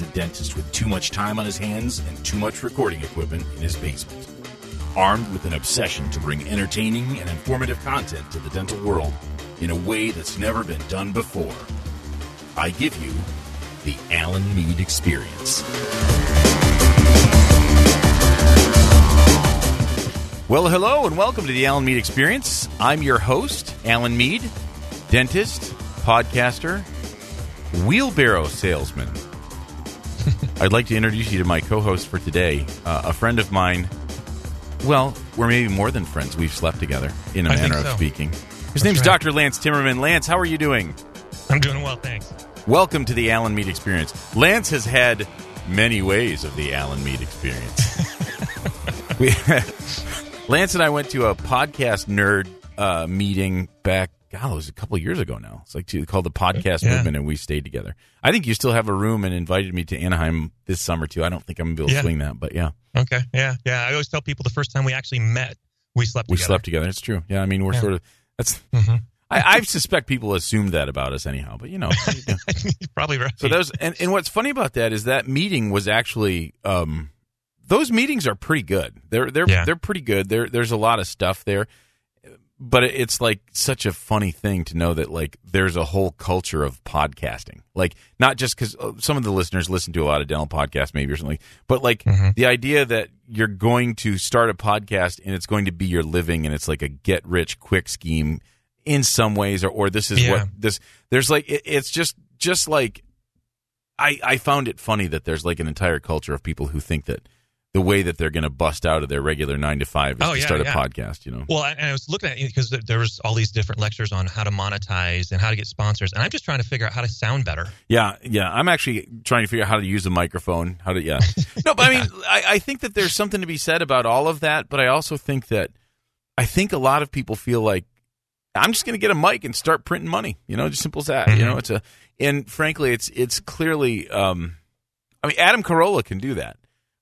a dentist with too much time on his hands and too much recording equipment in his basement. Armed with an obsession to bring entertaining and informative content to the dental world in a way that's never been done before, I give you the Alan Mead Experience. Well, hello and welcome to the Alan Mead Experience. I'm your host, Alan Mead, dentist, podcaster, wheelbarrow salesman. I'd like to introduce you to my co host for today, uh, a friend of mine. Well, we're maybe more than friends. We've slept together, in a I think manner of so. speaking. His That's name's right. Dr. Lance Timmerman. Lance, how are you doing? I'm doing well, thanks. Welcome to the Alan Mead Experience. Lance has had many ways of the Alan Mead Experience. we, Lance and I went to a podcast nerd uh, meeting back, God, it was a couple of years ago now. It's like to, called the Podcast Yeah. Movement, and we stayed together. I think you still have a room and invited me to Anaheim this summer too. I don't think I'm gonna be able to Yeah. swing that, but yeah, Okay, yeah, yeah. I always tell people the first time we actually met, we slept we together. slept together. It's true. Yeah, I mean we're Yeah. sort of that's. Mhm. I, I suspect people assumed that about us anyhow, but you know. You're probably right. So those and, and what's funny about that is that meeting was actually um, those meetings are pretty good. They're they're they're pretty good. There there's a lot of stuff there, but it's like such a funny thing to know that like there's a whole culture of podcasting. Like not just because some of the listeners listen to a lot of dental podcasts maybe or something, but like Mhm. the idea that you're going to start a podcast and it's going to be your living and it's like a get rich quick scheme in some ways or, or this is Yeah. what this there's like it, it's just just like I I found it funny that there's like an entire culture of people who think that the way that they're going to bust out of their regular 9 to 5 is Oh, to yeah, start a yeah. podcast, you know. well, and I was looking at it because there was all these different lectures on how to monetize and how to get sponsors, and I'm just trying to figure out how to sound better. Yeah, yeah. I'm actually trying to figure out how to use a microphone. How to yeah. No, but I mean, I, I think that there's something to be said about all of that. But I also think that I think a lot of people feel like I'm just going to get a mic and start printing money. You know, just simple as that. You know, it's a and frankly, it's it's clearly. Um, I mean, Adam Carolla can do that,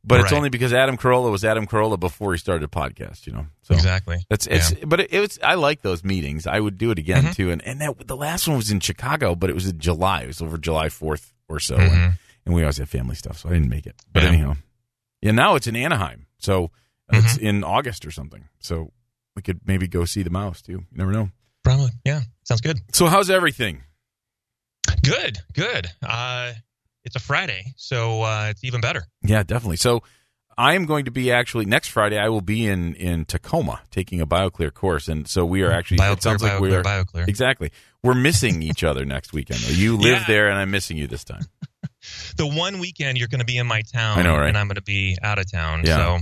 but it's only because Adam Carolla was Adam Carolla before he started a podcast. You know, so Exactly. that's it's, but it, it was. I like those meetings. I would do it again Mhm. too. And and that the last one was in Chicago, but it was in July. It was over July fourth or so, Mhm. and, and we always have family stuff, so I didn't make it. But Yeah. anyhow, yeah. Now it's in Anaheim, so it's Mm-hmm. in August or something. So we could maybe go see the mouse too. You never know. Probably. Yeah. Sounds good. So how's everything? Good. Good. Uh, it's a Friday, so uh, it's even better. Yeah, definitely. So I am going to be actually next Friday. I will be in in Tacoma taking a BioClear course, and so we are actually. BioClear, it sounds like we are BioClear. exactly. We're missing each other next weekend. Though. You live Yeah. there, and I'm missing you this time. The one weekend you're going to be in my town, I know, right? And I'm going to be out of town. Yeah.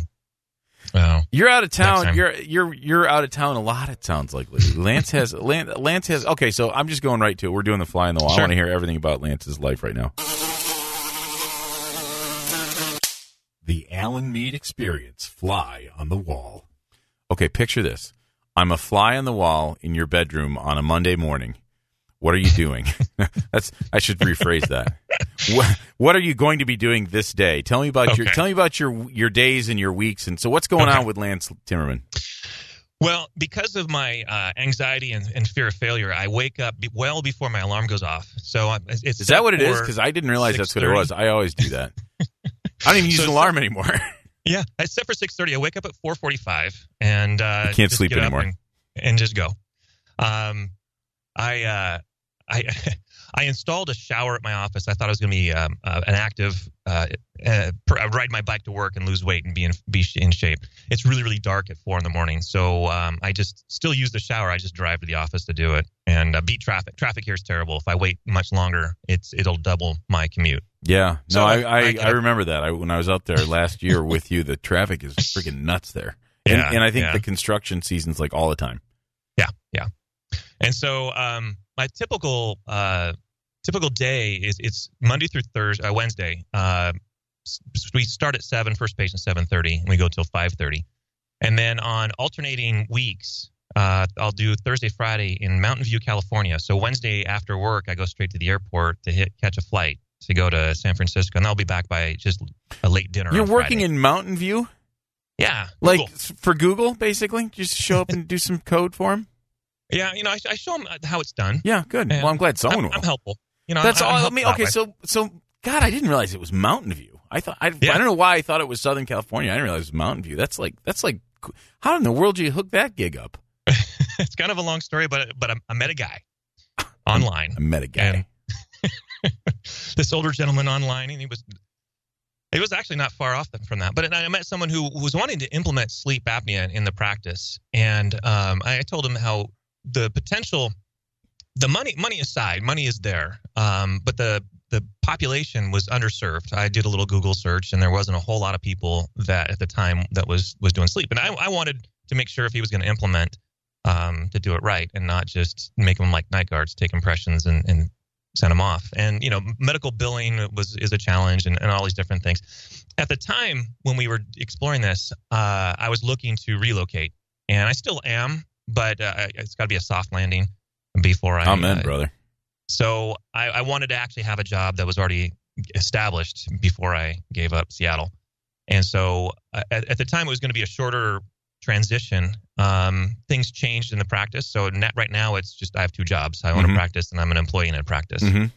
So, You're out of town. You're you're you're out of town a lot. It sounds like. Lance has Lance, Lance has. Okay, so I'm just going right to it. We're doing the fly in the wall. I want to hear everything about Lance's life right now. The Alan Mead Experience: Fly on the Wall. Okay, picture this. I'm a fly on the wall in your bedroom on a Monday morning. What are you doing? That's I should rephrase that. What, what are you going to be doing this day? Tell me about your tell me about your your days and your weeks and so what's going Okay. on with Lance Timmerman? Well, because of my uh, anxiety and, and fear of failure, I wake up be- well before my alarm goes off. So I'm- it's, it's Is that what it is? Because I didn't realize that's what it was. I always do that. I don't even use So an alarm anymore. yeah, I set for six thirty. I wake up at four forty five and uh, You can't sleep anymore. and, and just go. Um, I uh, I I installed a shower at my office. I thought it was going to be um, uh, an active uh, uh, uh, ride my bike to work and lose weight and be in be in shape. It's really really dark at four in the morning, so um, I just still use the shower. I just drive to the office to do it and uh, beat traffic. Traffic here is terrible. If I wait much longer, it's it'll double my commute. yeah. No, So I I- I, I I, remember that. I, when I was out there last year with you, the traffic is freaking nuts there. And, Yeah, and I think yeah. the construction season's like all the time. Yeah, yeah. And so um, my typical uh, typical day is it's Monday through Thursday, uh, Wednesday. Uh, we start at seven, first patient seven thirty, and we go till five thirty. And then on alternating weeks, uh, I'll do Thursday, Friday in Mountain View, California. So Wednesday after work, I go straight to the airport to hit catch a flight to go to San Francisco, and I'll be back by just a late dinner. You're working Friday. in Mountain View, yeah, like Google. for Google, basically. Just show up and do some code for them. yeah, you know, I, I show them how it's done. Yeah, good. Yeah. Well, I'm glad someone I'm, will. I'm helpful. You know, That's I'm, all. I'm I mean, okay, so so God, I didn't realize it was Mountain View. I thought I, Yeah. I don't know why I thought it was Southern California. I didn't realize it was Mountain View. That's like that's like how in the world do you hook that gig up? it's kind of a long story, but but I, I met a guy online. I met a guy. this older gentleman online, and he was it was actually not far off from that. But I met someone who was wanting to implement sleep apnea in the practice, and um, I told him how the potential, the money money aside, money is there, um, but the the population was underserved. I did a little Google search, and there wasn't a whole lot of people that at the time that was was doing sleep, and I, I wanted to make sure if he was going to implement um, to do it right and not just make them like night guards, take impressions and, and send them off. And you know, medical billing was is a challenge, and, and all these different things. At the time when we were exploring this, uh, I was looking to relocate, and I still am, but uh, it's got to be a soft landing before I. Amen, uh, brother. so I, I wanted to actually have a job that was already established before I gave up Seattle. And so uh, at, at the time, it was going to be a shorter transition. Um, things changed in the practice. So net, right now, it's just I have two jobs. I own Mhm. a practice and I'm an employee in a practice. Mhm.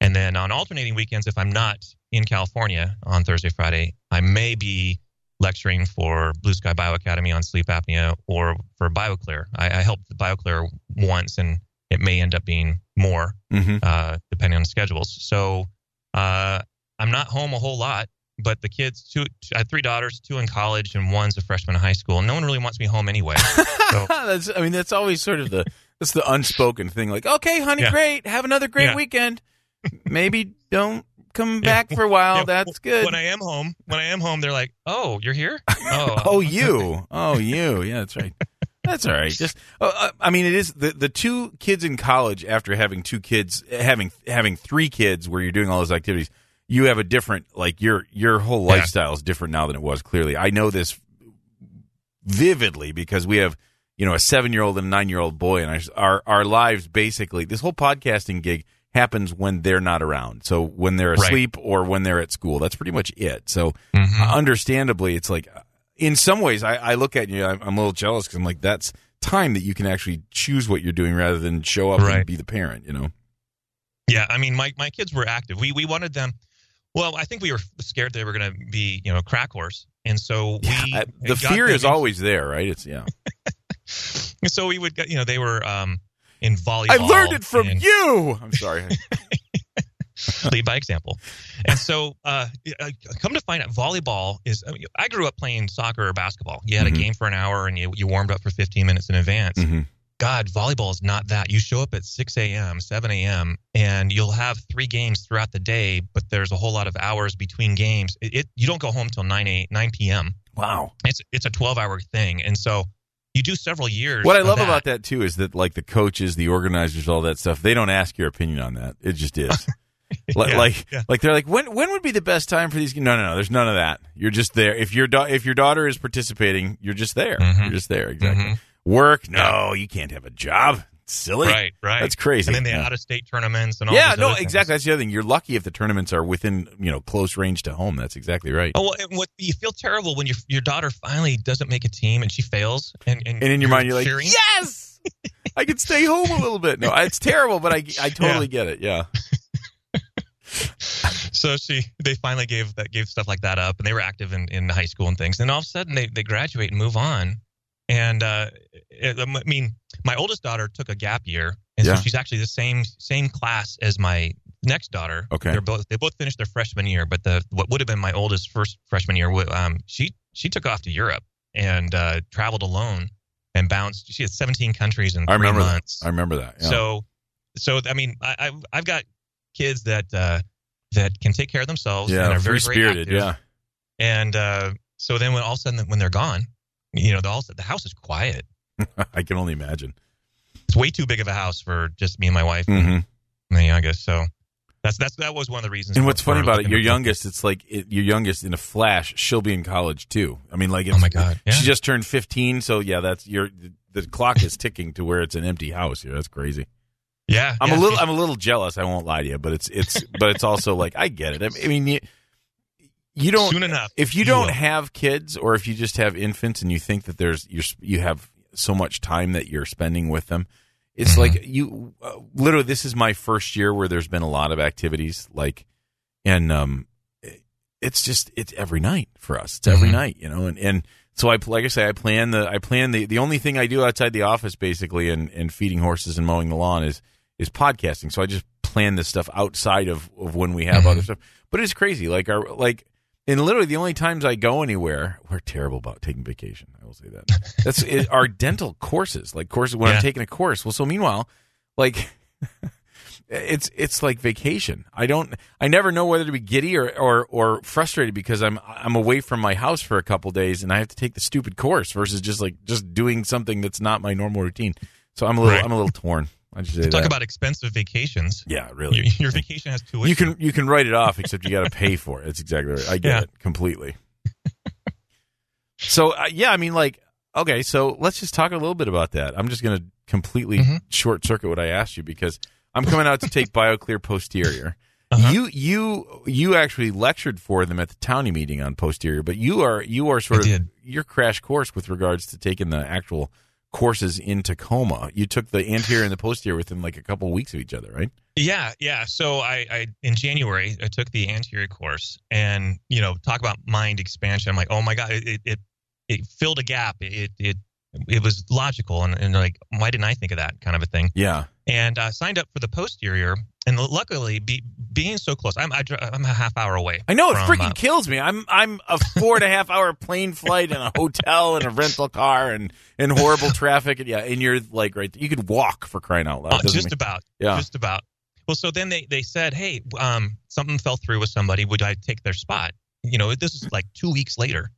And then on alternating weekends, if I'm not in California on Thursday, Friday, I may be lecturing for Blue Sky Bioacademy on sleep apnea or for BioClear. I, I helped BioClear once, and it may end up being more Mhm. uh, depending on schedules. So uh, I'm not home a whole lot, but the kids, two, I have three daughters, two in college, and one's a freshman in high school. And no one really wants me home anyway. So- that's I mean that's always sort of the that's the unspoken thing. Like, okay, honey, Yeah. great, have another great Yeah. weekend. Maybe don't come Yeah. back for a while. Yeah, That's good. When I am home, when I am home, they're like, "Oh, you're here? Oh, oh, you. Oh, you. Yeah, that's right. That's all right. Just, uh, uh, I mean, it is the the two kids in college after having two kids, having having three kids, where you're doing all those activities. You have a different, like your your whole Yeah. lifestyle is different now than it was. Clearly, I know this vividly because we have you know a seven year old and a nine year old boy, and I, our our lives basically this whole podcasting gig happens when they're not around. So when they're Right. asleep or when they're at school, that's pretty much it. So Mhm. uh, understandably, it's like in some ways, I, I look at you, I'm, I'm a little jealous because I'm like, that's time that you can actually choose what you're doing rather than show up and be the parent. You know, Yeah, I mean, my, my kids were active. We we wanted them. Well, I think we were scared they were going to be, you know, crack horse, and so we I- the fear is always there, right? It's yeah. So we would, get, you know, they were um, in volleyball. I learned it from and- you. I'm sorry. lead by example. And so, uh, come to find out, volleyball is. I, mean, I grew up playing soccer or basketball. You had Mhm. a game for an hour, and you you warmed up for 15 minutes in advance. Mhm. God, volleyball is not that. You show up at 6 a.m., 7 a.m., and you'll have three games throughout the day, but there's a whole lot of hours between games. It, it you don't go home till 9 8, 9 p.m. Wow. It's it's a 12 hour thing, and so you do several years. What I love that. about that too is that like the coaches, the organizers, all that stuff, they don't ask your opinion on that. It just is. Like, Yeah, like, yeah. like they're like, when when would be the best time for these? No, no, no. There's none of that. You're just there. If your da- if your daughter is participating, you're just there. Mhm. You're just there. Exactly. Mhm. Work? No, you can't have a job. Silly. Right, right. That's crazy. And then the Yeah. out of state tournaments and all. That. Yeah, no, things. exactly. That's the other thing. You're lucky if the tournaments are within you know close range to home. That's exactly right. Oh, well, and what you feel terrible when your your daughter finally doesn't make a team and she fails, and and, And in your mind, you're like, cheering. yes, I could stay home a little bit. No, it's terrible, but I I totally get it. Yeah. So she they finally gave that gave stuff like that up, and they were active in, in high school and things. And all of a sudden they they graduate and move on. And uh, it, I mean, my oldest daughter took a gap year, and Yeah. so she's actually the same same class as my next daughter. Okay. they're both they both finished their freshman year, but the what would have been my oldest first freshman year, um, she she took off to Europe and uh, traveled alone and bounced. She had 17 countries in I three remember that. months. I remember that. Yeah. So, so I mean, I, I've I've got kids that uh, that can take care of themselves and are very spirited. Yeah. And uh, so then when all of a sudden when they're gone, you know, the, all, the house is quiet. I can only imagine. It's way too big of a house for just me and my wife hmm and the youngest. So that's that's that was one of the reasons. And what's funny about it, your youngest, it's like it, your youngest in a flash, she'll be in college too. I mean, like, Oh my God! Yeah. she just turned 15, so yeah, that's your the clock is ticking to where it's an empty house here. That's crazy. Yeah. I'm yeah, a little I'm a little jealous. I won't lie to you, but it's it's but it's also like I get it. I mean, you, you don't soon enough. if you you don't will. have kids or if you just have infants and you think that there's you're, you have so much time that you're spending with them it's Mhm. like you uh, literally this is my first year where there's been a lot of activities like and um, it's just it's every night for us. It's every Mhm. night, you know, and and so I like I say I plan the I plan the the only thing I do outside the office basically and and feeding horses and mowing the lawn is is podcasting. So I just plan this stuff outside of of when we have Mhm. other stuff. But it's crazy, like our like. And literally, the only times I go anywhere, we're terrible about taking vacation. I will say that. That's it, our dental courses, like courses when Yeah. I'm taking a course. Well, so meanwhile, like it's it's like vacation. I don't I never know whether to be giddy or, or or frustrated because I'm I'm away from my house for a couple days and I have to take the stupid course versus just like just doing something that's not my normal routine. So I'm a little Right. I'm a little torn. I just Talk that. about expensive vacations. yeah, really. Your, your vacation has tuition. You can you can write it off, except you got to pay for it. That's exactly right. I get Yeah. it completely. so uh, yeah, I mean, like, okay, so let's just talk a little bit about that. I'm just going to completely Mhm. short circuit what I asked you because I'm coming out to take BioClear posterior. Uh-huh. You you you actually lectured for them at the Townie meeting on posterior, but you are you are sort I of did. your crash course with regards to taking the actual courses in Tacoma. You took the anterior and the posterior within like a couple weeks of each other, right? Yeah, yeah. So I, I in January I took the anterior course, and you know, talk about mind expansion. I'm like, oh my god, it it, it filled a gap. It it it was logical, and, and like, why didn't I think of that kind of a thing? Yeah. And uh, signed up for the posterior, and luckily, be, being so close, I'm I, i'm a half hour away. I know it from, freaking uh, kills me. I'm I'm a four and a half hour plane flight and a hotel and a rental car and and horrible traffic and yeah, and you're like right. You could walk for crying out loud. Uh, just mean- about. Yeah. Just about. Well, so then they, they said, hey, um, something fell through with somebody. Would I take their spot? You know, this is like two weeks later.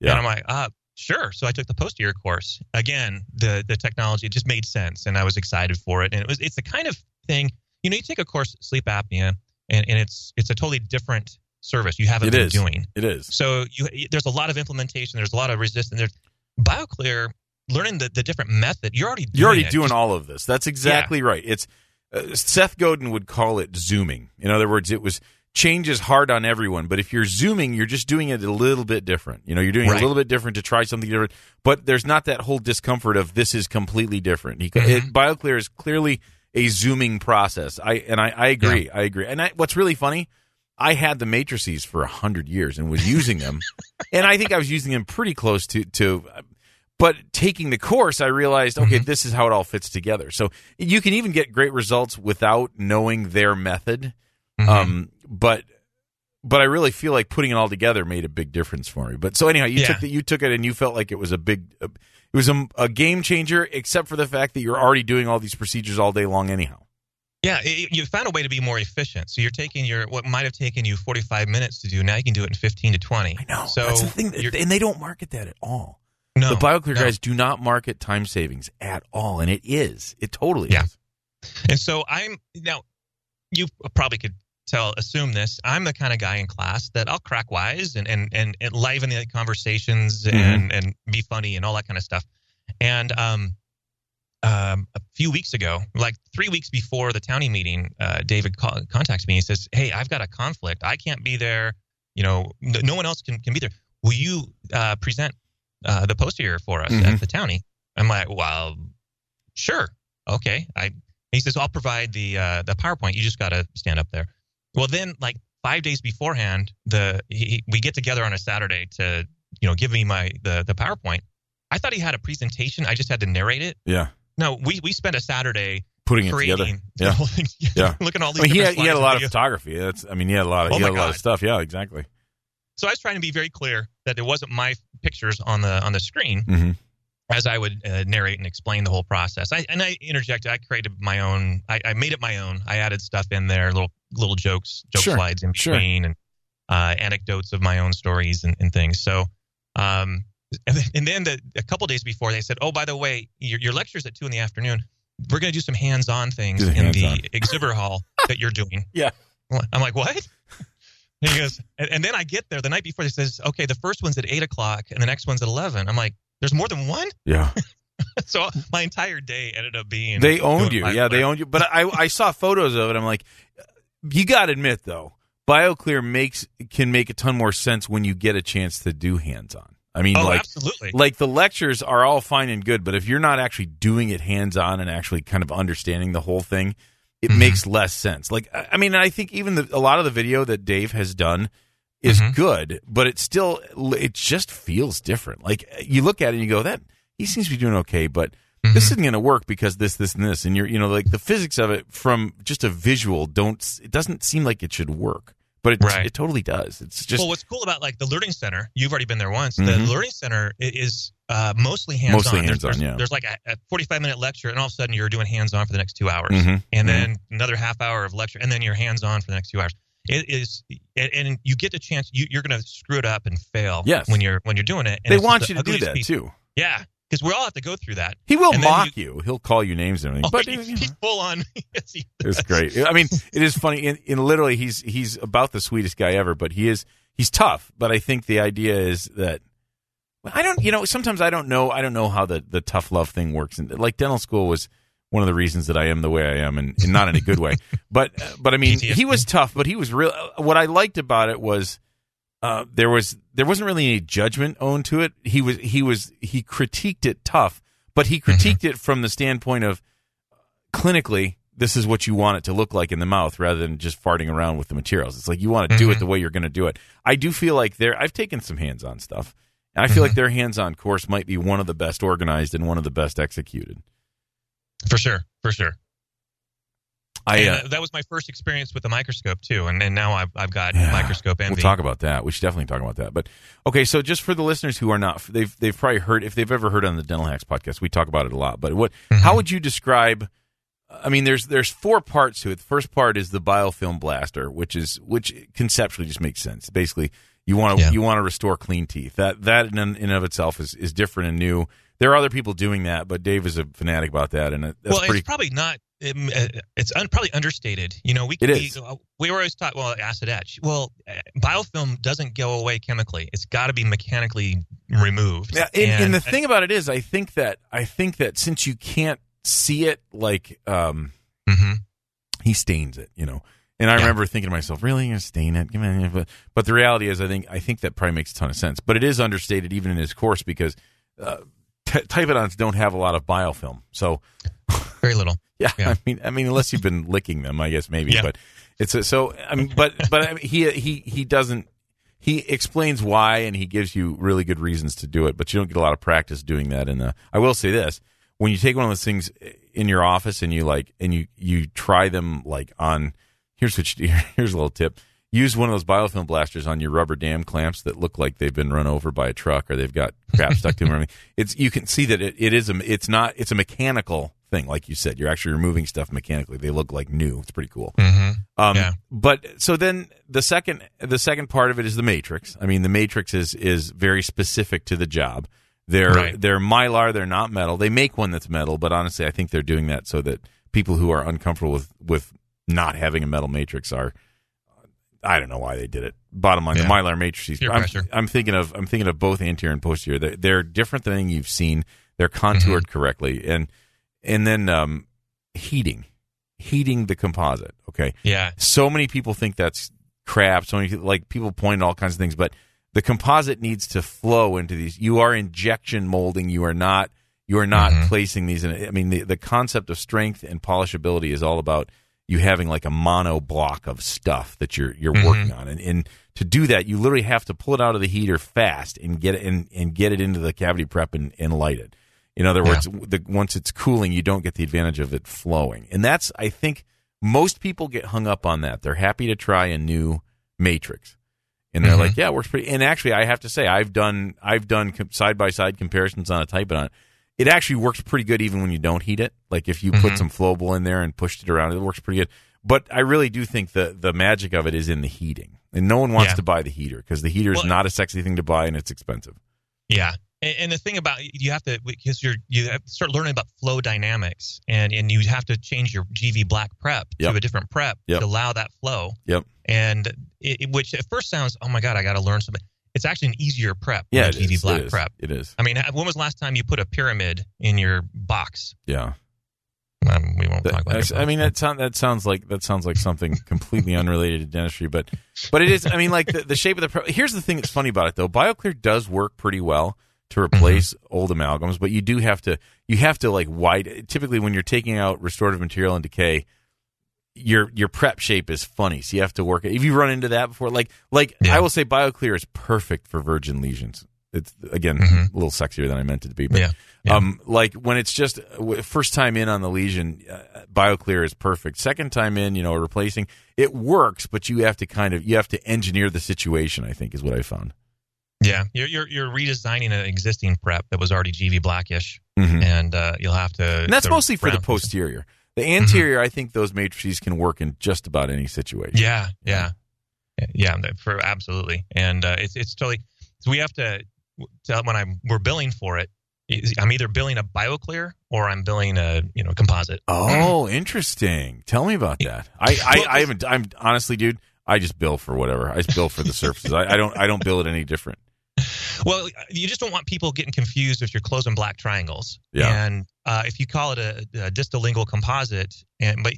Yeah. And I'm like, uh, sure. So I took the posterior course. Again, the the technology just made sense, and I was excited for it. And it was it's the kind of thing, you know, you take a course sleep apnea, and, and it's it's a totally different service you haven't It been is. doing. it is. So you there's a lot of implementation. There's a lot of resistance. There's BioClear learning the, the different method. You're already doing You're already it. doing all of this. That's exactly right. It's uh, Seth Godin would call it zooming. In other words, it was change is hard on everyone, but if you're zooming, you're just doing it a little bit different. You know, you're doing it Right. a little bit different to try something different, but there's not that whole discomfort of this is completely different. He, Mhm. it, BioClear is clearly a zooming process. I and I, I agree. I agree. And I, what's really funny, I had the matrices for a hundred years and was using them, and I think I was using them pretty close to to. But taking the course, I realized, okay, Mhm. this is how it all fits together. So you can even get great results without knowing their method. Mhm. Um, but but I really feel like putting it all together made a big difference for me. But so anyhow, you Yeah. took the, you took it and you felt like it was a big, it was a, a game changer, except for the fact that you're already doing all these procedures all day long anyhow. Yeah, it, you found a way to be more efficient. So you're taking your what might have taken you 45 minutes to do. Now you can do it in 15 to 20. I know. So That's the thing, that- and they don't market that at all. no, the BioClear no. guys do not market time savings at all, and it is. It totally Yeah. is. And so I'm now. You probably could tell, assume this. I'm the kind of guy in class that I'll crack wise and and and, and liven the conversations Mhm. and and be funny and all that kind of stuff. And um, um, a few weeks ago, like three weeks before the Townie meeting, uh, David co- contacts me. He says, "Hey, I've got a conflict. I can't be there. You know, no one else can can be there. Will you uh, present uh, the posterior for us Mhm. at the Townie?" I'm like, "Well, sure, okay." I he says, "I'll provide the uh, the PowerPoint. You just got to stand up there." Well, then like five days beforehand, the he, we get together on a Saturday to you know give me my the the PowerPoint. I thought he had a presentation. I just had to narrate it. Yeah. No, we we spent a Saturday Putting it together. Yeah. whole. Yeah. looking at all these. I mean, he had, he had a lot of photography. That's, I mean, he had a lot of, Oh he had a lot of stuff. Yeah, exactly. So I was trying to be very clear that it wasn't my pictures on the on the screen hmm as I would uh, narrate and explain the whole process. I, and I interjected. I created my own. I, I made it my own. I added stuff in there, little little jokes, joke Sure, slides in sure. between, and uh, anecdotes of my own stories and, and things. So, um, and then, the, a couple days before, they said, "Oh, by the way, your, your lecture's at two in the afternoon. We're going to do some hands-on things in the exhibit hall that you're doing." Yeah. I'm like, "What?" And he goes, and, and then I get there the night before. He says, "Okay, the first one's at eight o'clock, and the next one's at 11. I'm like, "There's more than one." Yeah. so my entire day ended up being They owned you. Yeah, they owned you. But I, I saw photos of it. I'm like, you got to admit though, BioClear makes can make a ton more sense when you get a chance to do hands on. I mean, Oh, like absolutely. like the lectures are all fine and good, but if you're not actually doing it hands on and actually kind of understanding the whole thing, it Mhm. makes less sense. Like I I mean, I think even the, a lot of the video that Dave has done is Mhm. good, but it still it just feels different. Like you look at it and you go, that he seems to be doing okay, but Mm-hmm. this isn't going to work because this, this, and this, and you're, you know, like the physics of it from just a visual don't. It doesn't seem like it should work, but it Right. it totally does. It's just well, what's cool about like the learning center, you've already been there once. The Mhm. learning center is uh, mostly hands Mostly on. hands-on, there's, yeah. There's like a, a 45 minute lecture, and all of a sudden you're doing hands on for the next two hours, Mhm. and Mhm. then another half hour of lecture, and then you're hands on for the next two hours. It is, and, and you get the chance. You, you're going to screw it up and fail. Yes. when you're when you're doing it. And they want you to do that too. Yeah, because we all have to go through that. He will And mock you, He'll call you names and everything. Oh, but he- you know, he's full on. yes, he it's great. I mean, it is funny. In, in literally, he's he's about the sweetest guy ever. But he is he's tough. But I think the idea is that I don't. You know, sometimes I don't know. I don't know how the the tough love thing works. And like dental school was one of the reasons that I am the way I am, and, and not in a good way. But but I mean, PTSD. he was tough. But he was real. What I liked about it was. Uh, there was there wasn't really any judgment owned to it. He was he was he critiqued it tough, but he critiqued it from the standpoint of clinically, this is what you want it to look like in the mouth rather than just farting around with the materials. It's like you want to do it Mhm. the way you're going to do it. I do feel like there, I've taken some hands on stuff, and I feel like their hands on course might be one of the best organized and one of the best executed. For sure, for sure. I, uh, that was my first experience with the microscope too, and, and now I've I've got Yeah. microscope envy. We'll talk about that. We should definitely talk about that. But okay, so just for the listeners who are not, they've they've probably heard if they've ever heard on the Dental Hacks podcast, we talk about it a lot. But what? Mhm. How would you describe? I mean, there's there's four parts to it. The first part is the biofilm blaster, which is which conceptually just makes sense. Basically, you want to Yeah. you want to restore clean teeth. That that in in and of itself is is different and new. There are other people doing that, but Dave is a fanatic about that, and it- that's well, pretty. it's probably not. um, uh, It's un, probably understated. You know, we It we, uh, we were always taught well acid etch. Well, uh, biofilm doesn't go away chemically. It's got to be mechanically removed. Yeah, and, and And- the thing about it is, I think that I think that since you can't see it, like um, Mhm. he stains it, you know. And I Yeah. remember thinking to myself, "Really, you're stain it?" But but the reality is, I think I think that probably makes a ton of sense. But it is understated even in his course because uh, t- typodonts don't have a lot of biofilm. So very little. yeah, Yeah. I mean, I mean, unless you've been licking them, I guess maybe. Yeah. But it's a, so. I mean, but but I mean, he he he doesn't. He explains why, and he gives you really good reasons to do it. But you don't get a lot of practice doing that. And uh, I will say this: when you take one of those things in your office and you like, and you you try them like on. Here's what you do. Here's a little tip. Use one of those biofilm blasters on your rubber dam clamps that look like they've been run over by a truck or they've got crap stuck to them. or anything. It's you can see that it, it is a it's not it's a mechanical thing, like you said. You're actually removing stuff mechanically. They look like new. It's pretty cool. hmm Um, Yeah. But so then the second the second part of it is the matrix. I mean, the matrix is is very specific to the job. They're Right. they're mylar. They're not metal. They make one that's metal, but honestly, I think they're doing that so that people who are uncomfortable with with not having a metal matrix are. I don't know why they did it. Bottom line, the mylar matrices. I'm. I'm thinking of I'm thinking of both anterior and posterior. They're, they're different than you've seen. They're contoured Mm-hmm. correctly, and and then um, heating, heating the composite. Okay, Yeah. so many people think that's crap. So many like people point at all kinds of things, but the composite needs to flow into these. You are injection molding. You are not. You are not Mhm. placing these in. I mean, the the concept of strength and polishability is all about you having like a mono block of stuff that you're you're Mhm. working on, and, and to do that, you literally have to pull it out of the heater fast and get it and, and get it into the cavity prep and, and light it. In other words, the, once it's cooling, you don't get the advantage of it flowing, and that's I think most people get hung up on that. They're happy to try a new matrix, and they're Mhm. like, "Yeah, it works pretty." And actually, I have to say, I've done I've done side by side comparisons on a Typodon. It actually works pretty good even when you don't heat it. Like if you put Mhm. some flowable in there and pushed it around, it works pretty good. But I really do think the the magic of it is in the heating, and no one wants Yeah. to buy the heater because the heater is Well- not a sexy thing to buy and it's expensive. Yeah. And, and the thing about you have to because you're you have to start learning about flow dynamics and and you have to change your GV black prep Yep. to a different prep Yep. to allow that flow. Yep. And it, it- which at first sounds oh my god I got to learn something. It's actually an easier prep. Yeah, than it a is. black it prep. It is. I mean, when was the last time you put a pyramid in your box? Yeah. Um, we won't talk about it. I mean, that sound, that sounds like that sounds like something completely unrelated to dentistry, but but it is. I mean, like the, the shape of the. Pro- Here's the thing that's funny about it though. BioClear does work pretty well to replace old amalgams, but you do have to you have to like wide. Typically, when you're taking out restorative material and decay, your your prep shape is funny, so you have to work it. Have you run into that before? Like like Yeah. I will say, BioClear is perfect for virgin lesions. It's again Mhm. a little sexier than I meant it to be, but Yeah. Yeah. um, like when it's just first time in on the lesion, uh, BioClear is perfect. Second time in, you know, replacing it works, but you have to kind of you have to engineer the situation. I think is what I found. Yeah, you're, you're you're redesigning an existing prep that was already GV blackish, Mhm. and uh, you'll have to. And that's mostly for the posterior. The anterior, I think those matrices can work in just about any situation. Yeah, yeah, yeah. For absolutely, and uh, it's it's totally. So we have to tell when I'm we're billing for it. I'm either billing a BioClear or I'm billing a you know composite. Oh, interesting. Tell me about that. I, I, I haven't. I'm honestly, dude. I just bill for whatever. I just bill for the surfaces. I, I don't. I don't bill it any different. Well, you just don't want people getting confused if you're closing black triangles. Yeah. And uh, if you call it a, a distolingual composite, and but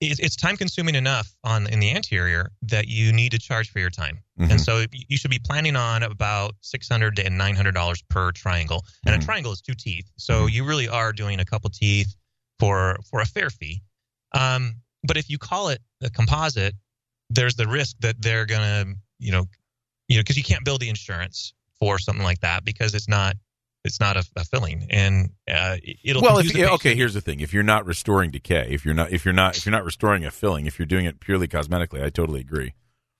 it's, it's time consuming enough on in the anterior that you need to charge for your time. Mhm. And so you should be planning on about six hundred to nine hundred dollars per triangle. And Mhm. a triangle is two teeth, so you really are doing a couple teeth for for a fair fee. Um, but if you call it a composite, there's the risk that they're gonna, you know, you know, because you can't build the insurance for something like that because it's not it's not a, a filling, and uh, it'll well, if, okay. Here's the thing: if you're not restoring decay, if you're not, if you're not, if you're not restoring a filling, if you're doing it purely cosmetically, I totally agree.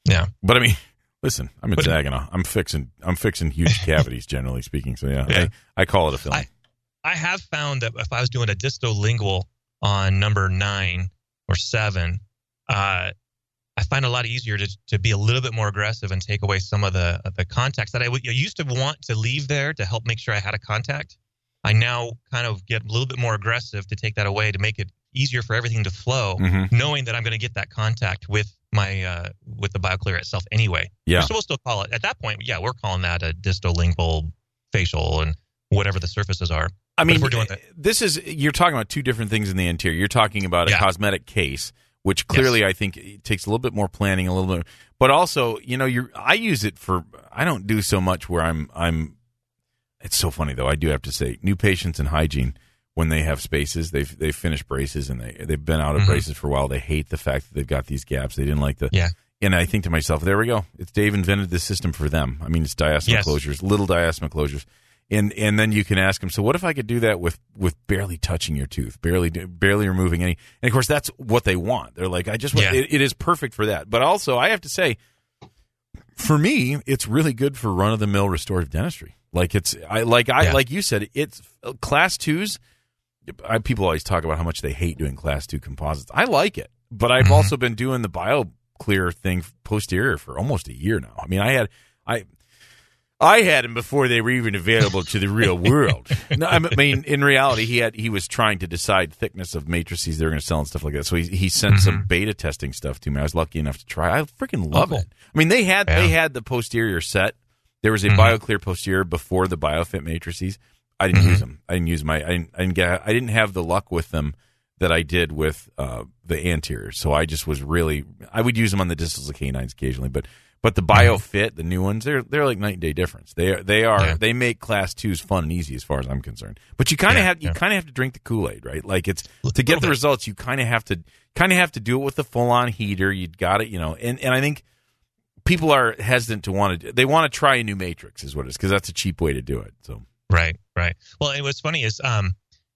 Yeah. But I mean, listen, I'm in But- Saginaw. I'm fixing. I'm fixing huge cavities, generally speaking. So yeah, Yeah. I, I call it a filling. I have found that if I was doing a distolingual on number nine or seven, uh, I find it a lot easier to, to be a little bit more aggressive and take away some of the the contacts that I, used to want to leave there to help make sure I had a contact. I now kind of get a little bit more aggressive to take that away to make it easier for everything to flow, Mhm. knowing that I'm going to get that contact with my uh, with the BioClear itself anyway. Yeah. So we'll still call it at that point. Yeah, we're calling that a distolingual facial and whatever the surfaces are. I mean, we're doing that- this is you're talking about two different things in the interior. You're talking about a Yeah. cosmetic case, which clearly I think it takes a little bit more planning, a little bit, but also you know, you I use it for. I don't do so much where I'm I'm. It's so funny though. I do have to say, new patients in hygiene when they have spaces, they've they've finished braces and they they've been out of Mhm. braces for a while. They hate the fact that they've got these gaps. They didn't like the Yeah. And I think to myself, there we go. It's Dave invented this system for them. I mean, it's diastema Yes. closures, little diastema closures, and and then you can ask them. So what if I could do that with with barely touching your tooth, barely barely removing any? And of course, that's what they want. They're like, I just want. Yeah. It, it is perfect for that. But also, I have to say, for me, it's really good for run of the mill restorative dentistry. Like it's, I like I Yeah. like you said, it's class twos. I, people always talk about how much they hate doing class two composites. I like it, but I've Mhm. also been doing the BioClear thing posterior for almost a year now. I mean, I had I I had him before they were even available to the real world. No, I mean, in reality, he had he was trying to decide thickness of matrices they were going to sell and stuff like that. So he he sent some beta testing stuff to me. I was lucky enough to try. I freaking love it. I mean, they had they had the posterior set. There was a Mhm. BioClear posterior before the BioFit matrices. I didn't Mhm. use them. I didn't use my. I didn't, I didn't get. I didn't have the luck with them that I did with uh, the anterior. So I just was really. I would use them on the distals of canines occasionally, but but the BioFit, the new ones, they're they're like night and day difference. They are they are Yeah. they make class twos fun and easy as far as I'm concerned. But you kind of Yeah, have you yeah. kind of have to drink the Kool Aid, right? Like it's to get the bit. results. You kind of have to kind of have to do it with the full on heater. You got it, you know. And and I think people are hesitant to want to. They want to try a new matrix, is what it is, because that's a cheap way to do it. So Right, right. Well, and what's funny is um,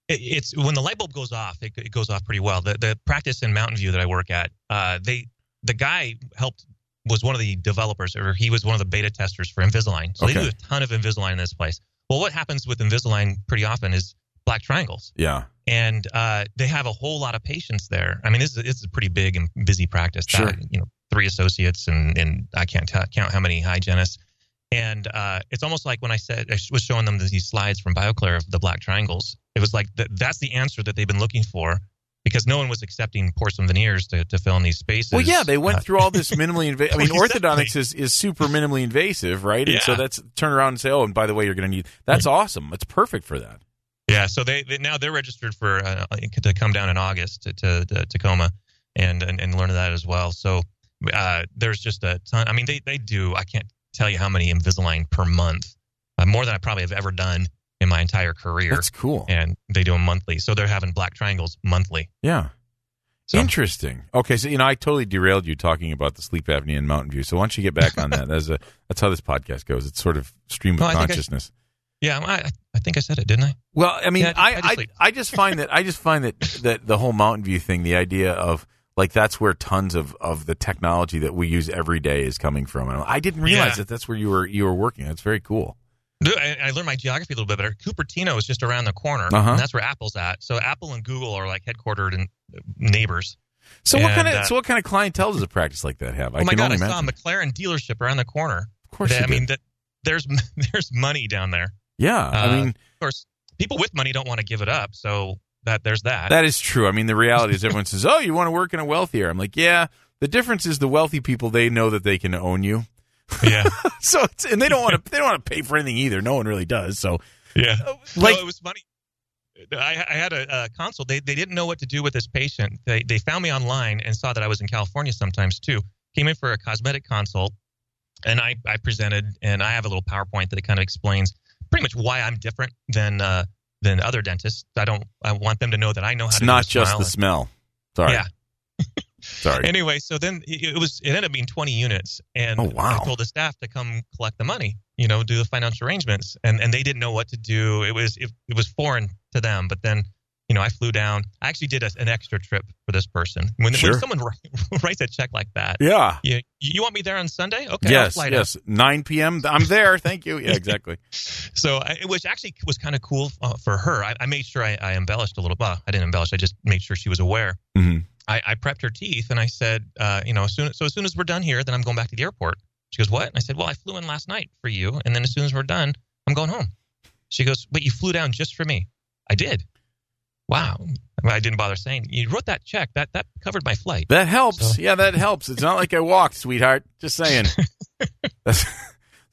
it, it's when the light bulb goes off, it, it goes off pretty well. The the practice in Mountain View that I work at, uh, they the guy helped was one of the developers, or he was one of the beta testers for Invisalign. So they do a ton of Invisalign in this place. Well, what happens with Invisalign pretty often is black triangles, yeah, and uh, they have a whole lot of patients there. I mean, this is this is a pretty big and busy practice. Sure. Uh, you know, three associates and and I can't t- count how many hygienists. And uh, it's almost like when I said I was showing them these slides from BioClear of the black triangles. It was like th- that's the answer that they've been looking for because no one was accepting porcelain veneers to, to fill in these spaces. Well, yeah, they went Uh, through all this minimally invasive. I mean, exactly. orthodontics is, is super minimally invasive, right? And so that's turn around and say, oh, and by the way, you're going to need. That's awesome. It's perfect for that. Yeah, so they, they now they're registered for uh, to come down in August to, to, to Tacoma and, and and learn that as well. So uh, there's just a ton. I mean, they they do. I can't tell you how many Invisalign per month, uh, more than I probably have ever done in my entire career. That's cool. and they do them monthly. So they're having black triangles monthly. Yeah. So, Interesting. Okay, so you know, I totally derailed you talking about the sleep apnea in Mountain View. So why don't you get back on that? That's a that's how this podcast goes. It's sort of stream of No, I I- consciousness. yeah, I, I think I said it, didn't I? Well, I mean, Yeah, I I just- I I, just I, like- just find that I just find that that the whole Mountain View thing, the idea of like that's where tons of, of the technology that we use every day is coming from. And I didn't realize Yeah. that that's where you were you were working. That's very cool. I, I learned my geography a little bit better. Cupertino is just around the corner, Uh-huh. and that's where Apple's at. So Apple and Google are like headquartered and neighbors. So what kind of uh, so what kind of clientele does a practice like that have? I oh my god, I only saw a. McLaren dealership around the corner. Of course, They- I mean, that there's there's money down there. yeah. I uh, mean, Of course, people with money don't want to give it up, so that there's that. That is true. I mean, the reality is everyone says, "Oh, you want to work in a wealthier." I'm like, "Yeah." The difference is the wealthy people they know that they can own you, yeah, so it's, and they don't want to they don't want to pay for anything either. No one really does. So, yeah. like, no, it was funny. I, I had a, a consult. They they didn't know what to do with this patient. They they found me online and saw that I was in California sometimes too. Came in for a cosmetic consult, and I I presented and I have a little PowerPoint that kind of explains pretty much why I'm different than uh, than other dentists. I don't I want them to know that I know how it's to do not a just smile the and- smell. Sorry, Yeah. sorry. Anyway, so then it was it ended up being 20 units, and Oh, wow. I told the staff to come collect the money, you know, do the financial arrangements, and and they didn't know what to do. It was it, it was foreign to them, but then. You know, I flew down. I actually did a, an extra trip for this person. When, Sure. when someone wri- writes a check like that, yeah. you, you want me there on Sunday? Okay, I'll yes. Yes. 9 p.m. I'm there. Thank you. Yeah. Exactly. So, I, which actually was kind of cool uh, for her. I, I made sure I, I embellished a little. Well, I didn't embellish. I just made sure she was aware. Mhm. I, I prepped her teeth, and I said, uh, you know, as soon, so as soon as we're done here, then I'm going back to the airport. She goes, what? And I said, well, I flew in last night for you, and then as soon as we're done, I'm going home. She goes, but you flew down just for me. I did. Wow. I didn't bother saying. You wrote that check. That that covered my flight. That helps. So- Yeah, that helps. It's not like I walked, sweetheart. Just saying. that's,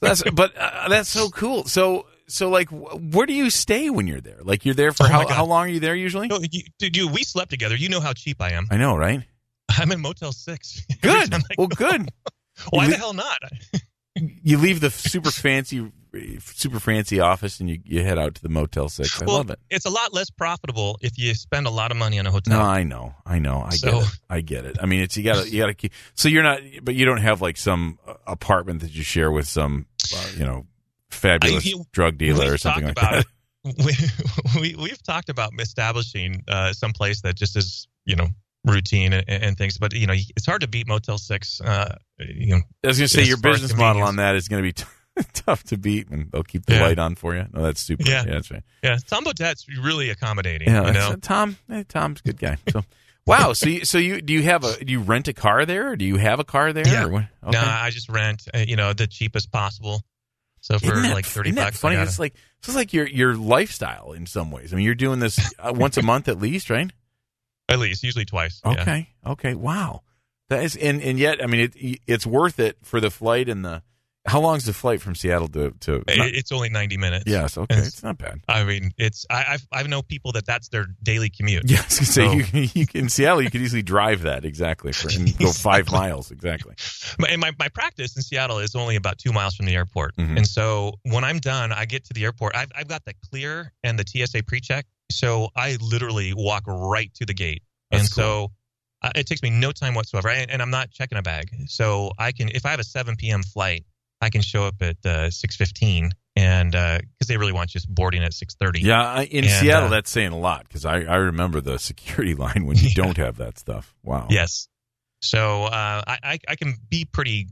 that's but uh, that's so cool. So so like, where do you stay when you're there? Like you're there for Oh, how how long are you there usually? No, you, dude, you, we slept together. You know how cheap I am. I know, right? I'm in Motel Six. Good. Well, go- good. Why You the li- hell not? You leave the super fancy, super fancy office, and you, you head out to the Motel Six. I well, love it. it's a lot less profitable if you spend a lot of money on a hotel. No, I know, I know, I So- get it. I get it. I mean, it's you got to you got to keep. So you're not, but you don't have like some uh, apartment that you share with some, uh, you know, fabulous I- you- drug dealer or something like that. We, we we've talked about establishing uh, some place that just is you know routine and, and things, but you know it's hard to beat Motel Six. Uh, you know, I was going to say your business model on that is going to be t- tough to beat, and they'll keep the Yeah. light on for you. No, that's super. Yeah. Yeah, that's right. yeah, Tom Bodett's really accommodating. Yeah, you know, Tom. eh, Tom's a good guy. So, wow. So, you, so you do you have a do you rent a car there, or do you have a car there? Yeah. Okay. no, I just rent uh, you know the cheapest possible. So for Isn't that, like thirty bucks, funny? It's it. like it's like your your lifestyle in some ways. I mean, you're doing this uh, once a month at least, right? at least usually twice. Yeah. Okay. Okay. Wow. That is, and and yet, I mean, it it's worth it for the flight and the. How long is the flight from Seattle to to? Not- it's only ninety minutes. yes. Okay. it's- It's not bad. I mean, it's I I've, I know people that that's their daily commute. Yes, I was gonna say So- you, you can, in Seattle you could easily drive that exactly for, and go five miles exactly. My- And my, my practice in Seattle is only about two miles from the airport. Mhm. And so when I'm done, I get to the airport. I've, I've got the clear and the TSA pre check. So I literally walk right to the gate. That's and so uh, it takes me no time whatsoever. And, and I'm not checking a bag. So I can, if I have a 7 p.m. flight, I can show up at uh, 6.15 and because they really want just boarding at 6.30. Yeah, in And, Seattle uh, that's saying a lot because I, I remember the security line when you Yeah. don't have that stuff. Wow. Yes. So uh, I, I I can be pretty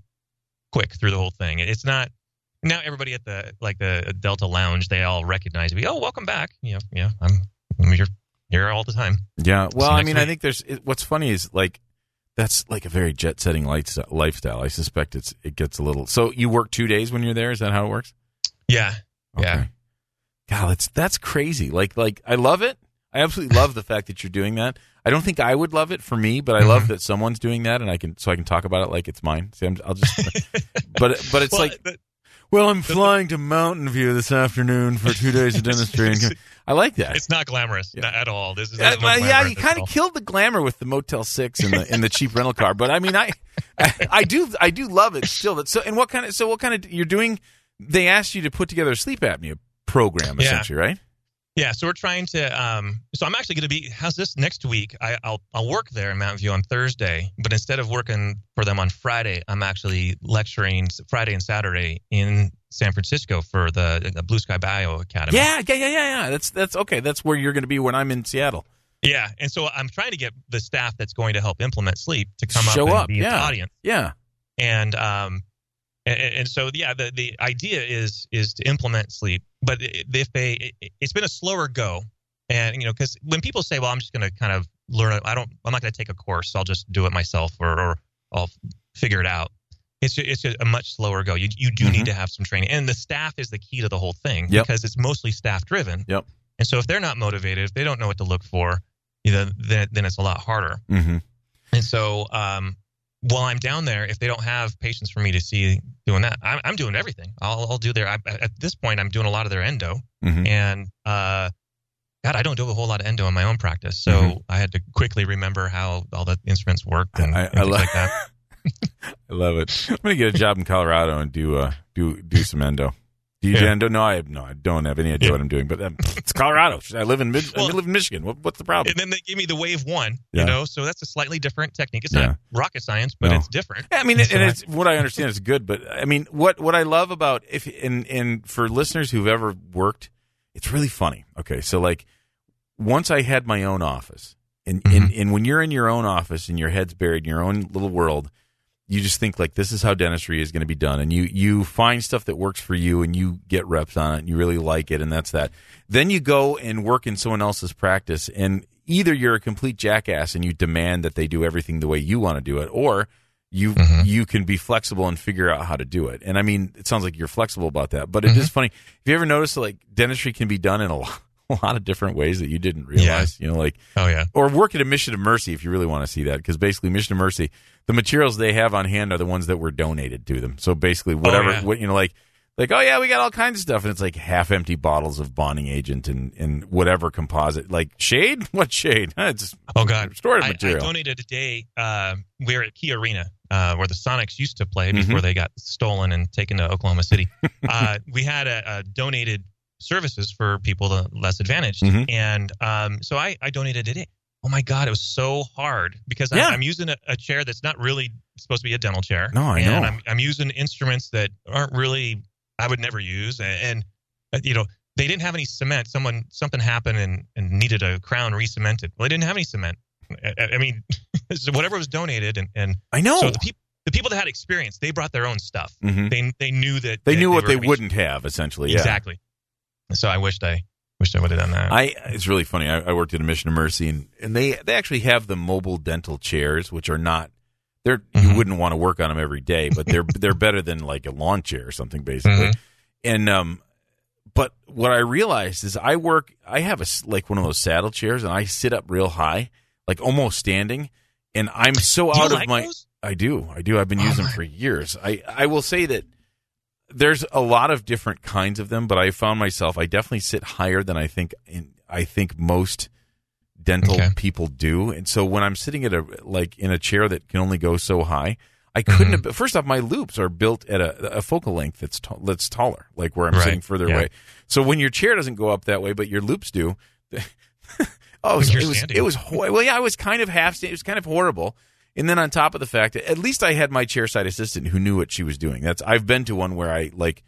quick through the whole thing. It's not now everybody at the like the Delta Lounge they all recognize me. Oh, welcome back. You know, yeah, I'm, I'm here here all the time. Yeah. Well, I mean, I think there's what's funny is like that's like a very jet setting lifestyle. I suspect it's it gets a little. So you work two days when you're there. Is that how it works? Yeah. Yeah. Okay. God, that's that's crazy. Like like I love it. I absolutely love the fact that you're doing that. I don't think I would love it for me, but I love Mhm. that someone's doing that, and I can so I can talk about it like it's mine. See, I'm, I'll just. but but it's Well, like the- Well, I'm flying to Mountain View this afternoon for two days of dentistry. And I like that. it's not glamorous Yeah. not at all. This is Uh, no yeah, you kind of killed the glamour with the Motel Six and the and the cheap rental car. But I mean, I, I I do I do love it still. That so and what kind of so what kind of you're doing? They asked you to put together a sleep apnea program Yeah. essentially, right? Yeah, so we're trying to. Um, so I'm actually going to be. How's this next week? I, will I'll work there in Mountain View on Thursday, but instead of working for them on Friday, I'm actually lecturing Friday and Saturday in San Francisco for the, the Blue Sky Bio Academy. Yeah, yeah, yeah, yeah, yeah. That's that's okay. That's where you're going to be when I'm in Seattle. Yeah, and so I'm trying to get the staff that's going to help implement sleep to come Show up and up, be yeah. the audience. Yeah. And um, and, and so yeah, the the idea is is to implement sleep, but if they, it's been a slower go, and you know, because when people say, well, I'm just going to kind of learn, I don't, I'm not going to take a course, I'll just do it myself, or, or I'll figure it out. It's it's a much slower go. You you do Mhm. need to have some training, and the staff is the key to the whole thing Yep. because it's mostly staff driven. Yep. And so if they're not motivated, if they don't know what to look for, you know, then then it's a lot harder. Mm-hmm. And so um, while I'm down there, if they don't have patients for me to see doing that, I'm, I'm doing everything. I'll, I'll do their. I, at this point, I'm doing a lot of their endo, Mhm. and uh, God, I don't do a whole lot of endo in my own practice, so Mhm. I had to quickly remember how all the instruments worked and, I- and I things lo- like that. I love it. I'm going to get a job in Colorado and do uh do do some endo. Do you do Yeah. endo? No, I have no. I don't have any idea Yeah. what I'm doing. But um, it's Colorado. I live in Mid- I live in Michigan. What, what's the problem? And then they gave me the WaveOne, Yeah. you know, so that's a slightly different technique. It's Yeah. not rocket science, but No. it's different. I mean, So and it's what I understand is good, but I mean, what what I love about if and and for listeners who've ever worked, it's really funny. Okay, so like once I had my own office, and and, Mhm. and when you're in your own office and your head's buried in your own little world, you just think like this is how dentistry is going to be done, and you you find stuff that works for you, and you get reps on it, and you really like it, and that's that. Then you go and work in someone else's practice, and either you're a complete jackass and you demand that they do everything the way you want to do it, or you Mhm. you can be flexible and figure out how to do it. And I mean, it sounds like you're flexible about that, but it is funny. Have you ever noticed that like dentistry can be done in a lot, a lot of different ways that you didn't realize? You know, like Oh yeah, or work at a Mission of Mercy if you really want to see that, because basically Mission of Mercy, the materials they have on hand are the ones that were donated to them. So basically, whatever yeah. what you know, like like oh yeah, we got all kinds of stuff, and it's like half empty bottles of bonding agent and and whatever composite, like shade. What shade? It's oh god. restorative I, I material. donated a day. Uh, We're at KeyArena, uh, where the Sonics used to play Mm-hmm. before they got stolen and taken to Oklahoma City. uh, we had a, a donated services for people less advantaged, Mhm. and um, so I, I donated it. Oh my god, it was so hard because Yeah. I, I'm using a, a chair that's not really supposed to be a dental chair. No, I and know. I'm, I'm using instruments that aren't really I would never use, and, and uh, you know they didn't have any cement. Someone something happened and, and needed a crown re-cemented. Well, they didn't have any cement. I, I mean, so whatever was donated, and, and I know. so the people the people that had experience, they brought their own stuff. Mhm. They they knew that They that knew what they wouldn't have, essentially. Yeah. exactly. So I wished I wished I would have done that. I it's really funny. I, I worked at a Mission of Mercy, and, and they they actually have the mobile dental chairs, which are not. They're you Mhm. wouldn't want to work on them every day, but they're they're better than like a lawn chair or something, basically. Mhm. And um, but what I realized is I work. I have a like one of those saddle chairs, and I sit up real high, like almost standing, and I'm so Do you out of like my. those? I do. I do. I've been Oh, using them for years. I, I will say that there's a lot of different kinds of them, but I found myself I definitely sit higher than I think in, I think most dental Okay. people do. And so when I'm sitting at a like in a chair that can only go so high, I couldn't Mhm. have first off my loupes are built at a, a focal length that's ta- that's taller, like where I'm Right. sitting further Yeah. away. So when your chair doesn't go up that way but your loupes do, oh, it was, it was it was hor- well, yeah, I was kind of half standing. It was kind of horrible. And then on top of the fact, that at least I had my chairside assistant who knew what she was doing. That's I've been to one where I like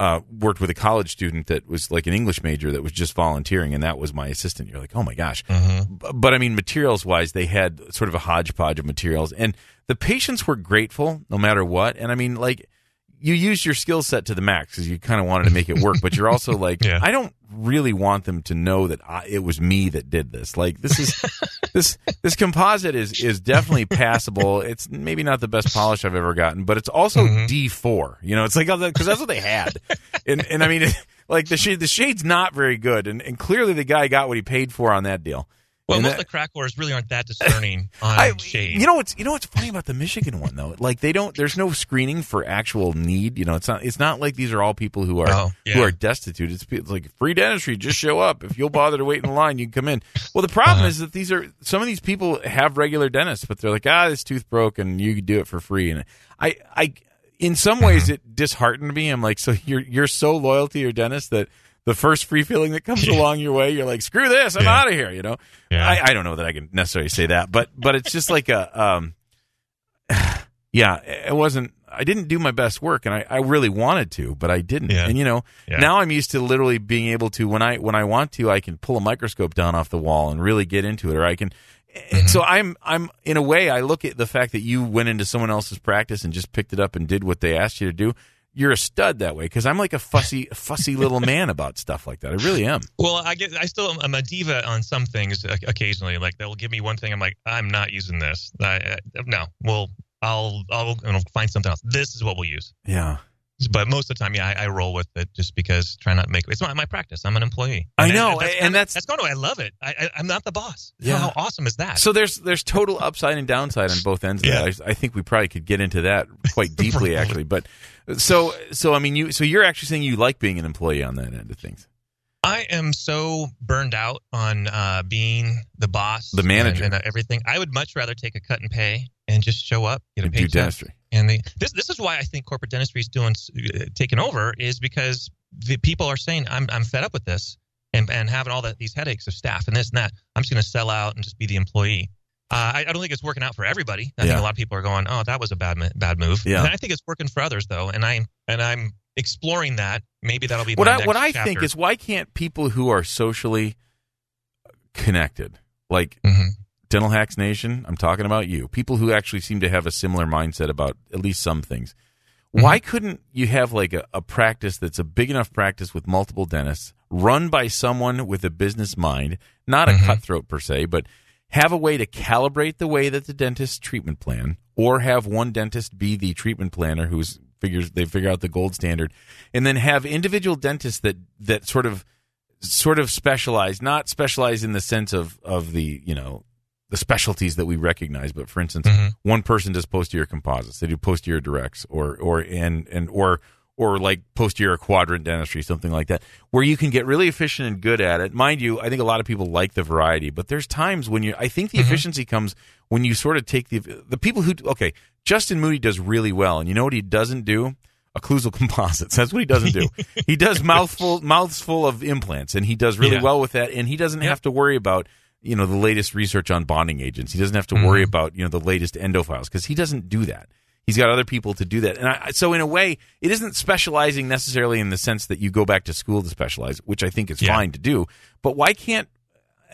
uh, worked with a college student that was like an English major that was just volunteering, and that was my assistant. You're like, oh my gosh. Mhm. B- But I mean, materials wise, they had sort of a hodgepodge of materials, and the patients were grateful no matter what. And I mean, like you used your skill set to the max because you kind of wanted to make it work, but you're also like, Yeah. I don't really want them to know that I, it was me that did this. Like this is this this composite is is definitely passable. It's maybe not the best polish I've ever gotten, but it's also Mhm. D four. You know, it's like because that's what they had, and and I mean, like the shade the shade's not very good, and and clearly the guy got what he paid for on that deal. Well, And most that- of the crack wars really aren't that discerning on I, shade. you know what's you know what's funny about the Michigan one though? Like they don't. There's no screening for actual need. You know, it's not. It's not like these are all people who are Oh, yeah. who are destitute. It's, it's like free dentistry. Just show up. If you'll bother to wait in line, you can come in. Well, the problem Uh-huh. is that these are some of these people have regular dentists, but they're like, ah, this tooth broke, and you could do it for free. And I, I, in some Mm-hmm. ways, it disheartened me. I'm like, so you're you're so loyal to your dentist that the first free feeling that comes along your way, you're like, screw this, I'm Yeah. out of here. You know, Yeah. I, I don't know that I can necessarily say that, but but it's just like a um, yeah, it wasn't. I didn't do my best work, and I, I really wanted to, but I didn't. Yeah. And you know, now I'm used to literally being able to when I when I want to, I can pull a microscope down off the wall and really get into it, or I can. Mm-hmm. So I'm I'm in a way I look at the fact that you went into someone else's practice and just picked it up and did what they asked you to do. You're a stud that way because I'm like a fussy fussy little man about stuff like that. I really am. Well, I get. I still am a diva on some things. Uh, occasionally, like they'll give me one thing. I'm like, I'm not using this. I, I, no, well, I'll I'll know, find something else. This is what we'll use. Yeah. But most of the time, yeah, I, I roll with it just because try not to make it's my, my practice. I'm an employee. I know, and that's, and that's- that's kind of I love it. I, I'm not the boss. Yeah. How awesome is that? So there's there's total upside and downside on both ends. Of Yeah. that. I, I think we probably could get into that quite deeply, actually. But so so I mean, you so you're actually saying you like being an employee on that end of things. I am so burned out on uh, being the boss, The manager. and, and everything. I would much rather take a cut and pay and just show up, get a And do paycheck. dentistry. And the, this this is why I think corporate dentistry is doing uh, taking over is because the people are saying I'm I'm fed up with this and and having all that these headaches of staff and this and that. I'm just going to sell out and just be the employee. Uh, I, I don't think it's working out for everybody. I Yeah. think a lot of people are going, "Oh, that was a bad bad move." Yeah. And I think it's working for others though, and I and I'm exploring that. Maybe that'll be What I what I chapter. think is why can't people who are socially connected, like Mhm. Dental Hacks Nation, I'm talking about you, people who actually seem to have a similar mindset about at least some things. Why couldn't you have like a, a practice that's a big enough practice with multiple dentists, run by someone with a business mind, not a Mhm. cutthroat per se, but have a way to calibrate the way that the dentist's treatment plan, or have one dentist be the treatment planner who's figures they figure out the gold standard, and then have individual dentists that that sort of sort of specialize, not specialize in the sense of of the you know the specialties that we recognize, but for instance, Mhm. one person does posterior composites, they do posterior directs, or or and and or or like posterior quadrant dentistry, something like that, where you can get really efficient and good at it. Mind you, I think a lot of people like the variety, but there's times when you, I think the efficiency comes when you sort of take the the people who, okay, Justin Moody does really well, and you know what he doesn't do? Occlusal composites. That's what he doesn't do. he does mouthful mouths full of implants, and he does really Yeah. well with that. And he doesn't have to worry about you know the latest research on bonding agents. He doesn't have to Mm-hmm. worry about you know the latest endo files because he doesn't do that. He's got other people to do that, and I, so in a way, it isn't specializing necessarily in the sense that you go back to school to specialize, which I think is Yeah. fine to do. But why can't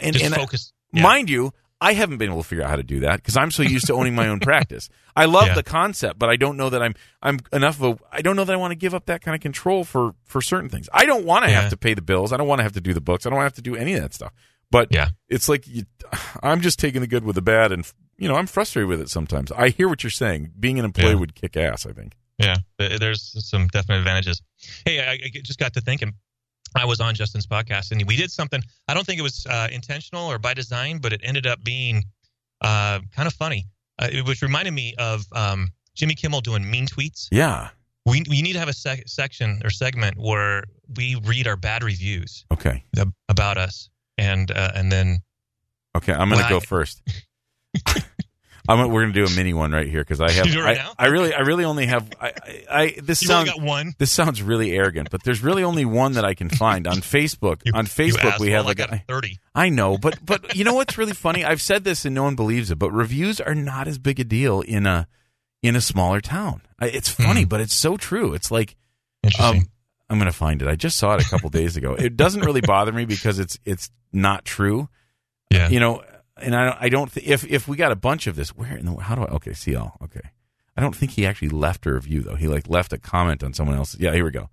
and, just and focus. Yeah. mind you, I haven't been able to figure out how to do that because I'm so used to owning my own practice. I love Yeah. the concept, but I don't know that I'm I'm enough of a I don't know that I want to give up that kind of control for for certain things. I don't want to Yeah. have to pay the bills. I don't want to have to do the books. I don't want to have to do any of that stuff. But Yeah. it's like you, I'm just taking the good with the bad, and you know I'm frustrated with it sometimes. I hear what you're saying. Being an employee Yeah. would kick ass. I think. Yeah, there's some definite advantages. Hey, I, I just got to thinking. I was on Justin's podcast and we did something. I don't think it was uh, intentional or by design, but it ended up being uh, kind of funny. Uh, it which reminded me of um, Jimmy Kimmel doing mean tweets. Yeah. We we need to have a sec- section or segment where we read our bad reviews Okay. ab- about us, and uh, and then Okay. I'm gonna go I- first. I'm, we're gonna do a mini one right here because I have. Do it right I, now? I really, I really only have. I, I, I this you sounds. only got one. This sounds really arrogant, but there's really only one that I can find on Facebook. You- on Facebook, we have I a thirty. I know, but but you know what's really funny? I've said this and no one believes it, but reviews are not as big a deal in a in a smaller town. It's funny, but it's so true. It's like Interesting. um, I'm going to find it. I just saw it a couple days ago. It doesn't really bother me because it's it's not true. yeah. You know, and I don't, I don't th- if if we got a bunch of this, where in the how do I okay, CL, okay. I don't think he actually left a review though. He like left a comment on someone else. Yeah, here we go.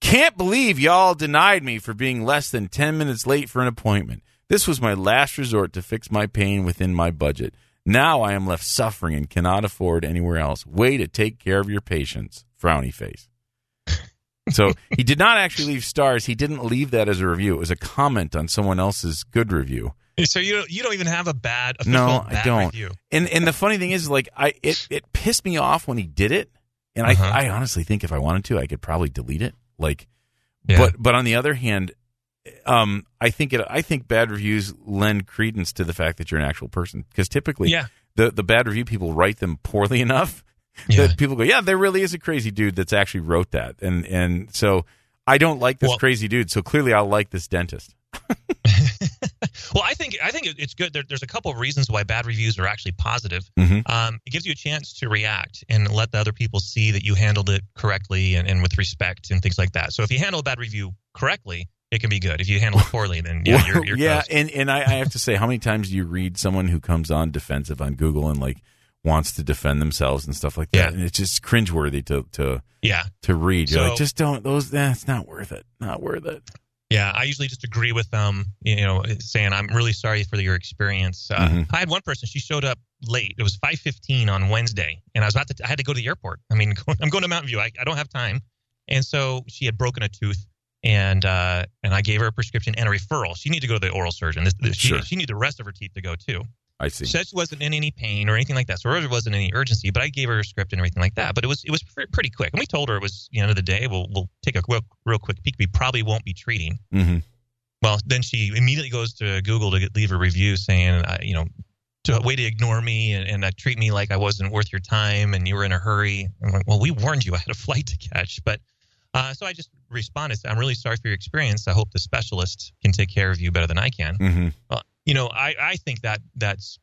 Can't believe y'all denied me for being less than 10 minutes late for an appointment. This was my last resort to fix my pain within my budget. Now I am left suffering and cannot afford anywhere else. Way to take care of your patients. Frowny face. So he did not actually leave stars. He didn't leave that as a review. It was a comment on someone else's good review. So you don't, you don't even have a bad No, I don't. review. And and the funny thing is, like, I it it pissed me off when he did it. And Uh-huh. I I honestly think if I wanted to, I could probably delete it. Like, Yeah. but but on the other hand, um, I think it I think bad reviews lend credence to the fact that you're an actual person because typically, Yeah. the the bad review people write them poorly enough Yeah. that people go, yeah, there really is a crazy dude that's actually wrote that, and and so I don't like this Well- crazy dude, so clearly I'll like this dentist. well, I think I think it's good. There, there's a couple of reasons why bad reviews are actually positive. Mhm. Um, it gives you a chance to react and let the other people see that you handled it correctly and, and with respect and things like that. So if you handle a bad review correctly, it can be good. If you handle it poorly, then yeah, you're, you're yeah, and and I, I have to say, how many times do you read someone who comes on defensive on Google and like wants to defend themselves and stuff like that, Yeah. and it's just cringeworthy to to yeah, to read. You're like, just don't those. That's not worth it. Not worth it. yeah. I usually just agree with them. You know, saying I'm really sorry for your experience. Uh, Mhm. I had one person. She showed up late. It was 5:15 on Wednesday, and I was about to. I had to go to the airport. I mean, I'm going to Mountain View. I, I don't have time, and so she had broken a tooth. And uh, and I gave her a prescription and a referral. She needed to go to the oral surgeon. This, this, she, Sure. she needed the rest of her teeth to go too. I see. She said she wasn't in any pain or anything like that, so there wasn't any urgency. But I gave her a script and everything like that. But it was it was pre- pretty quick, and we told her it was the end of the day. We'll we'll take a real, real quick peek. We probably won't be treating. hmm Well, then she immediately goes to Google to get, leave a review saying, uh, you know, to a way to ignore me and, and uh, treat me like I wasn't worth your time and you were in a hurry. I'm like, well, we warned you. I had a flight to catch, but. Uh, so I just responded. I'm really sorry for your experience. I hope the specialist can take care of you better than I can hmm you know, I, I think that that's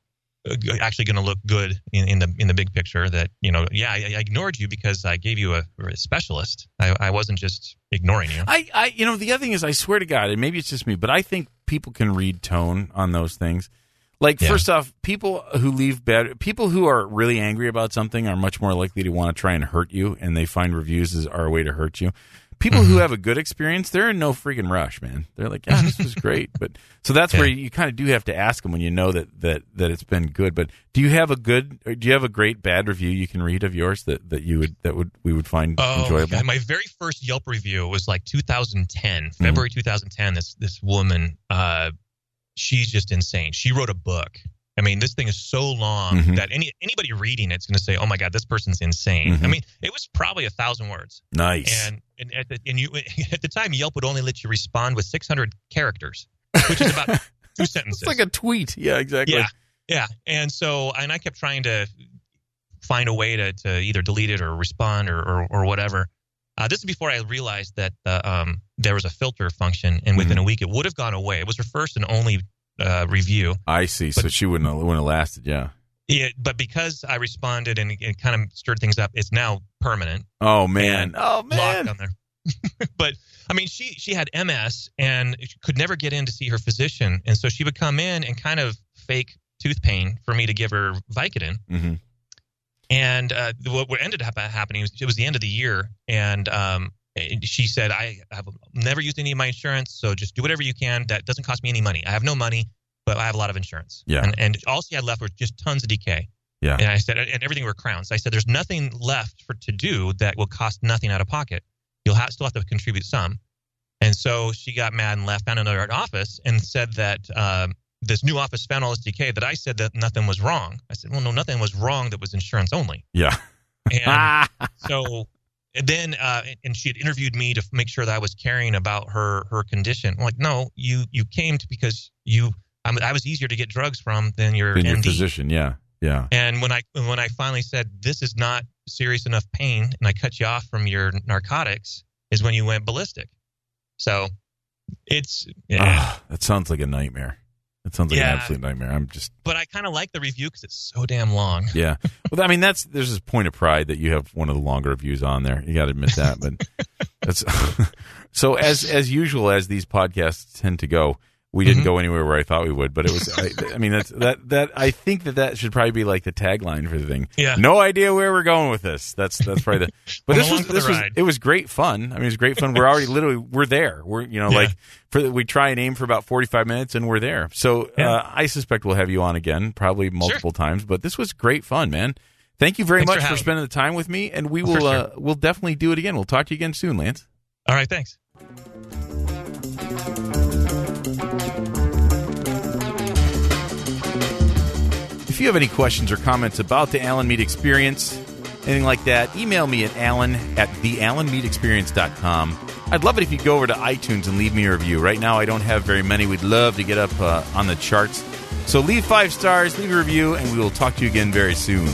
uh, actually going to look good in, in the in the big picture. That you know, yeah, I, I ignored you because I gave you a, a specialist. I, I wasn't just ignoring you. I, I, you know, the other thing is, I swear to God, and maybe it's just me, but I think people can read tone on those things. Like, Yeah. first off, people who leave bad, people who are really angry about something are much more likely to want to try and hurt you, and they find reviews as are a way to hurt you. People Mm-hmm. who have a good experience, they're in no freaking rush, man. They're like, yeah, this was great. But so that's where Yeah. you kind of do have to ask them when you know that that that it's been good. But do you have a good, or do you have a great bad review you can read of yours that that you would that would we would find Oh, enjoyable? God. my very first Yelp review was like 2010, Mm-hmm. February 2010. This this woman, uh, she's just insane. She wrote a book. I mean, this thing is so long Mhm. that any anybody reading it's going to say, "Oh my God, this person's insane." Mhm. I mean, it was probably a thousand words. Nice. and and at the, and you at the time Yelp would only let you respond with 600 characters, which is about two sentences. It's like a tweet. Yeah, exactly. yeah, yeah. And so and I kept trying to find a way to, to either delete it or respond or or, or whatever. Uh, this is before I realized that uh, um, there was a filter function, and within a week it would have gone away. It was her first and only uh, review. I see. so she wouldn't have, wouldn't have lasted. Yeah. Yeah, but because I responded and it kind of stirred things up, it's now permanent. Oh man. Oh locked man. on there. but I mean, she she had MS and she could never get in to see her physician, and so she would come in and kind of fake tooth pain for me to give her Vicodin. hmm And uh, what, what ended up happening was it was the end of the year, and um, and she said, "I have never used any of my insurance, so just do whatever you can. That doesn't cost me any money. I have no money, but I have a lot of insurance. Yeah. And, and all she had left was just tons of decay. Yeah. And I said, and everything were crowns. I said, there's nothing left for to do that will cost nothing out of pocket. You'll have, still have to contribute some. And so she got mad and left, found another office, and said that um, this new office found all this decay. That I said that nothing was wrong. I said, well, no, nothing was wrong. That was insurance only. Yeah. And so and then uh, and she had interviewed me to make sure that I was caring about her her condition. I'm like, no, you you came to because you I'm, I was easier to get drugs from than your In your MD. physician. Yeah. Yeah. And when I when I finally said this is not serious enough pain, and I cut you off from your narcotics, is when you went ballistic. So it's yeah. Ah, that sounds like a nightmare. That sounds like Yeah. an absolute nightmare. I'm just but I kind of like the review because it's so damn long. yeah. Well, I mean, that's there's this point of pride that you have one of the longer reviews on there. You got to admit that. But that's so as as usual as these podcasts tend to go. We didn't Mhm. go anywhere where I thought we would, but it was. I, I mean, that's that that I think that that should probably be like the tagline for the thing. Yeah. No idea where we're going with this. That's that's probably the. But this was this was ride. it was great fun. I mean, it was great fun. We're already literally we're there. We're you know Yeah. like for we try and aim for about forty five minutes and we're there. So Yeah. uh, I suspect we'll have you on again, probably multiple times. But this was great fun, man. Thank you very Thanks much for, me. spending the time with me, and we will sure. uh, we'll definitely do it again. We'll talk to you again soon, Lance. All right, thanks. You have any questions or comments about the Alan Mead experience, anything like that, email me at alan at thealanmeadexperience.com. I'd love it if you'd go over to iTunes and leave me a review. Right now, I don't have very many. We'd love to get up uh, on the charts. So leave five stars, leave a review, and we will talk to you again very soon.